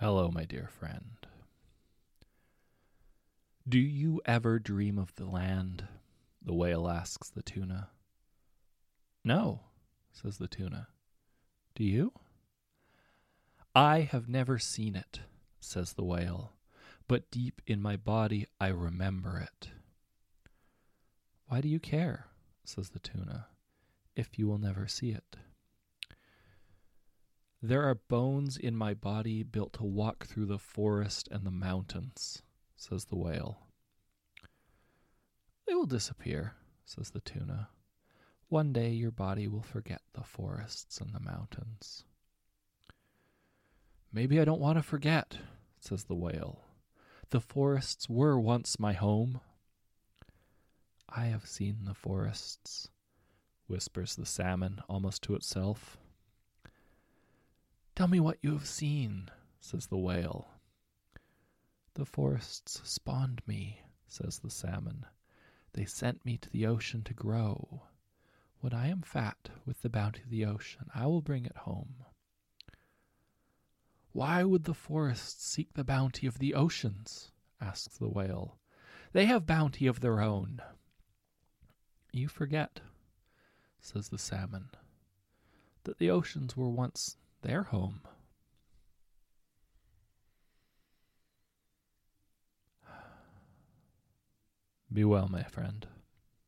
Hello, my dear friend. Do you ever dream of the land? The whale asks the tuna. No, says the tuna. Do you? I have never seen it, says the whale, but deep in my body I remember it. Why do you care, says the tuna, if you will never see it? There are bones in my body built to walk through the forest and the mountains, says the whale. They will disappear, says the tuna. One day your body will forget the forests and the mountains. Maybe I don't want to forget, says the whale. The forests were once my home. I have seen the forests, whispers the salmon almost to itself. Tell me what you have seen, says the whale. The forests spawned me, says the salmon. They sent me to the ocean to grow. When I am fat with the bounty of the ocean, I will bring it home. Why would the forests seek the bounty of the oceans? asks the whale. They have bounty of their own. You forget, says the salmon, that the oceans were once their home. Be well, my friend.